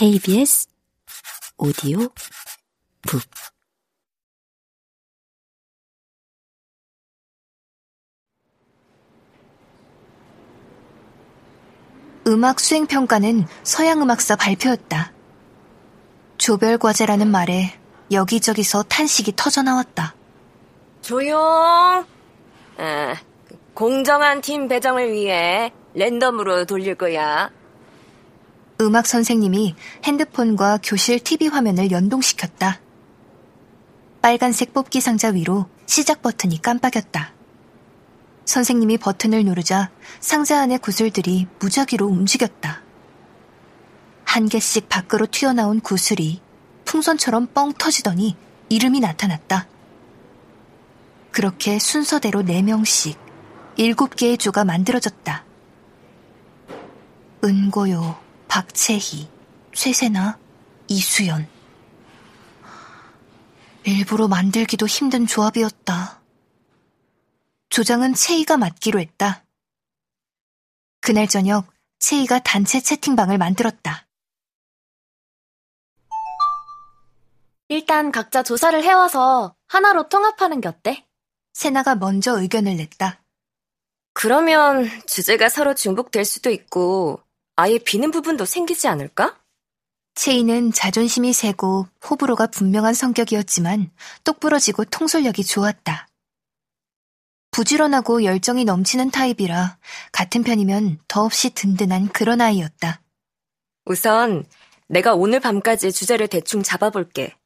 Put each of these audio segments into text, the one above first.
KBS 오디오 북 음악 수행 평가는 서양 음악사 발표였다. 조별 과제라는 말에 여기저기서 탄식이 터져 나왔다. 조용! 아, 공정한 팀 배정을 위해 랜덤으로 돌릴 거야. 음악 선생님이 핸드폰과 교실 TV 화면을 연동시켰다. 빨간색 뽑기 상자 위로 시작 버튼이 깜빡였다. 선생님이 버튼을 누르자 상자 안의 구슬들이 무작위로 움직였다. 한 개씩 밖으로 튀어나온 구슬이 풍선처럼 뻥 터지더니 이름이 나타났다. 그렇게 순서대로 4명씩 7개의 조가 만들어졌다. 은고요, 박채희, 최세나, 이수연. 일부러 만들기도 힘든 조합이었다. 조장은 채희가 맡기로 했다. 그날 저녁 채희가 단체 채팅방을 만들었다. 일단 각자 조사를 해와서 하나로 통합하는 게 어때? 세나가 먼저 의견을 냈다. 그러면 주제가 서로 중복될 수도 있고 아예 비는 부분도 생기지 않을까? 채이는 자존심이 세고 호불호가 분명한 성격이었지만 똑부러지고 통솔력이 좋았다. 부지런하고 열정이 넘치는 타입이라 같은 편이면 더없이 든든한 그런 아이였다. 우선 내가 오늘 밤까지 주제를 대충 잡아볼게.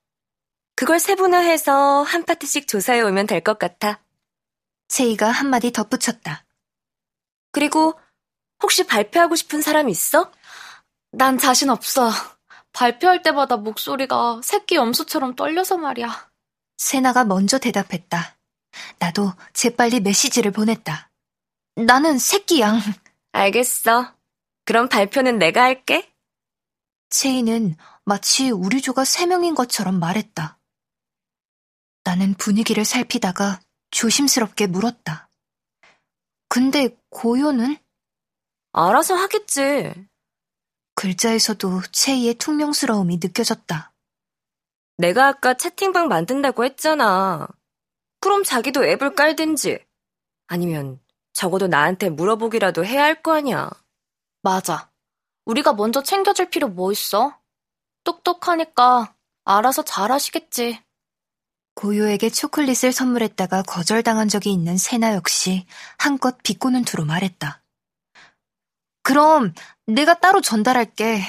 그걸 세분화해서 한 파트씩 조사해 오면 될 것 같아. 채이가 한마디 덧붙였다. 그리고 혹시 발표하고 싶은 사람 있어? 난 자신 없어. 발표할 때마다 목소리가 새끼 염소처럼 떨려서 말이야. 세나가 먼저 대답했다. 나도 재빨리 메시지를 보냈다. 나는 새끼 양. 알겠어. 그럼 발표는 내가 할게. 채이는 마치 우리 조가 세 명인 것처럼 말했다. 나는 분위기를 살피다가 조심스럽게 물었다. 근데 고요는? 알아서 하겠지. 글자에서도 채이의 퉁명스러움이 느껴졌다. 내가 아까 채팅방 만든다고 했잖아. 그럼 자기도 앱을 깔든지. 아니면 적어도 나한테 물어보기라도 해야 할 거 아니야. 맞아. 우리가 먼저 챙겨줄 필요 뭐 있어? 똑똑하니까 알아서 잘하시겠지. 고요에게 초콜릿을 선물했다가 거절당한 적이 있는 세나 역시 한껏 비꼬는 투로 말했다. 그럼 내가 따로 전달할게.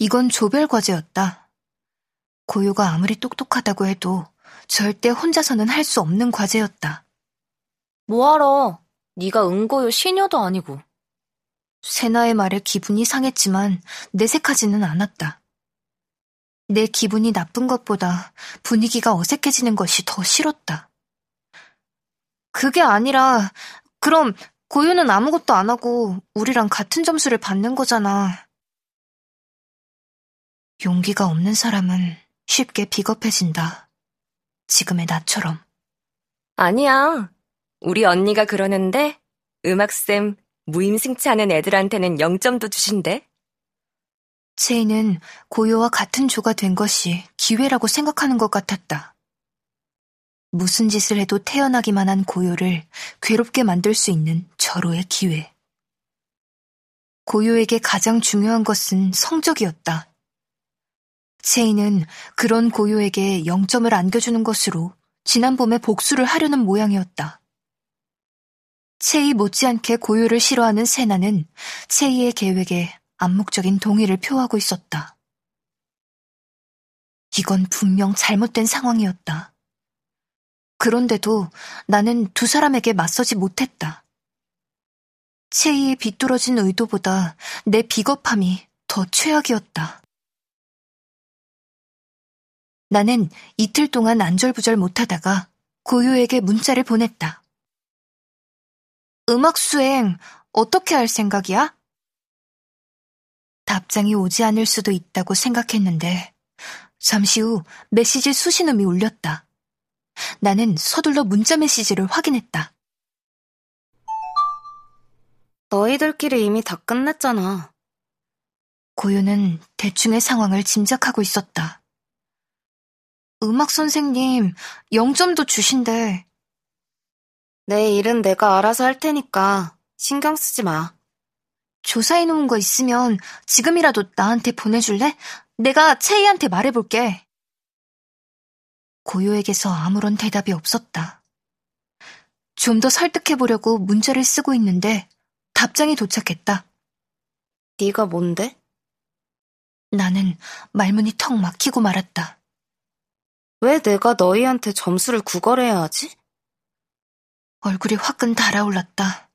이건 조별 과제였다. 고요가 아무리 똑똑하다고 해도 절대 혼자서는 할 수 없는 과제였다. 뭐하러? 네가 은고요 시녀도 아니고. 세나의 말에 기분이 상했지만 내색하지는 않았다. 내 기분이 나쁜 것보다 분위기가 어색해지는 것이 더 싫었다. 그게 아니라, 그럼 고유는 아무것도 안 하고 우리랑 같은 점수를 받는 거잖아. 용기가 없는 사람은 쉽게 비겁해진다. 지금의 나처럼. 아니야. 우리 언니가 그러는데 음악쌤 무임승차 하는 애들한테는 0점도 주신대. 체이는 고요와 같은 조가 된 것이 기회라고 생각하는 것 같았다. 무슨 짓을 해도 태어나기만 한 고요를 괴롭게 만들 수 있는 절호의 기회. 고요에게 가장 중요한 것은 성적이었다. 체이는 그런 고요에게 0점을 안겨주는 것으로 지난 봄에 복수를 하려는 모양이었다. 체이 못지않게 고요를 싫어하는 세나는 체이의 계획에 암묵적인 동의를 표하고 있었다. 이건 분명 잘못된 상황이었다. 그런데도 나는 두 사람에게 맞서지 못했다. 체이의 비뚤어진 의도보다 내 비겁함이 더 최악이었다. 나는 이틀 동안 안절부절 못하다가 고요에게 문자를 보냈다. 음악 수행 어떻게 할 생각이야? 답장이 오지 않을 수도 있다고 생각했는데 잠시 후 메시지 수신음이 울렸다. 나는 서둘러 문자 메시지를 확인했다. 너희들끼리 이미 다 끝냈잖아. 고유는 대충의 상황을 짐작하고 있었다. 음악 선생님, 0점도 주신대. 내 일은 내가 알아서 할 테니까 신경 쓰지 마. 조사해 놓은 거 있으면 지금이라도 나한테 보내줄래? 내가 채이한테 말해볼게. 고요에게서 아무런 대답이 없었다. 좀 더 설득해보려고 문자를 쓰고 있는데 답장이 도착했다. 네가 뭔데? 나는 말문이 턱 막히고 말았다. 왜 내가 너희한테 점수를 구걸해야 하지? 얼굴이 화끈 달아올랐다.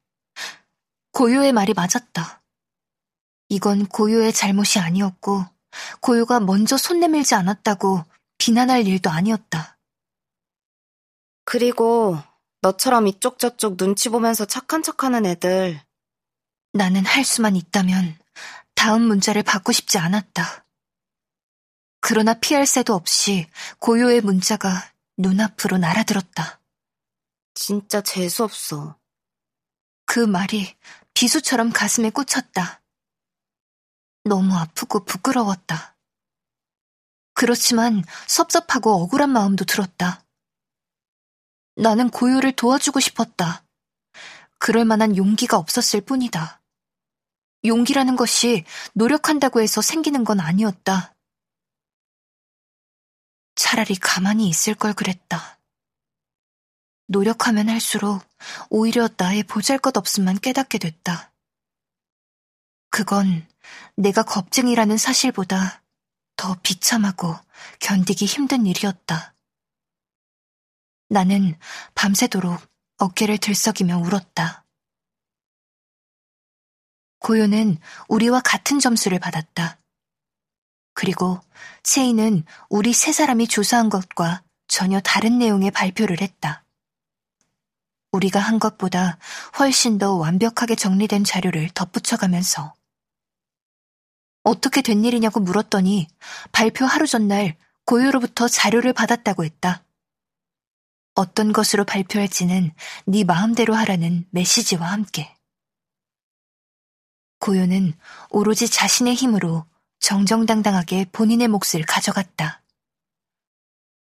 고요의 말이 맞았다. 이건 고요의 잘못이 아니었고, 고요가 먼저 손 내밀지 않았다고 비난할 일도 아니었다. 그리고 너처럼 이쪽 저쪽 눈치 보면서 착한 척하는 애들 나는 할 수만 있다면 다음 문자를 받고 싶지 않았다. 그러나 피할 새도 없이 고요의 문자가 눈앞으로 날아들었다. 진짜 재수없어. 그 말이 비수처럼 가슴에 꽂혔다. 너무 아프고 부끄러웠다. 그렇지만 섭섭하고 억울한 마음도 들었다. 나는 고요를 도와주고 싶었다. 그럴 만한 용기가 없었을 뿐이다. 용기라는 것이 노력한다고 해서 생기는 건 아니었다. 차라리 가만히 있을 걸 그랬다. 노력하면 할수록 오히려 나의 보잘 것 없음만 깨닫게 됐다. 그건 내가 겁쟁이라는 사실보다 더 비참하고 견디기 힘든 일이었다. 나는 밤새도록 어깨를 들썩이며 울었다. 고요는 우리와 같은 점수를 받았다. 그리고 채이는 우리 세 사람이 조사한 것과 전혀 다른 내용의 발표를 했다. 우리가 한 것보다 훨씬 더 완벽하게 정리된 자료를 덧붙여가면서 어떻게 된 일이냐고 물었더니 발표 하루 전날 고요로부터 자료를 받았다고 했다. 어떤 것으로 발표할지는 네 마음대로 하라는 메시지와 함께. 고요는 오로지 자신의 힘으로 정정당당하게 본인의 몫을 가져갔다.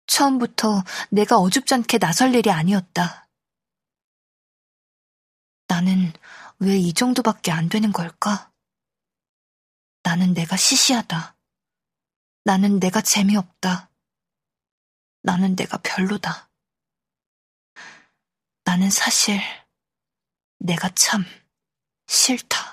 처음부터 내가 어줍잖게 나설 일이 아니었다. 나는 왜 이 정도밖에 안 되는 걸까? 나는 내가 시시하다. 나는 내가 재미없다. 나는 내가 별로다. 나는 사실 내가 참 싫다.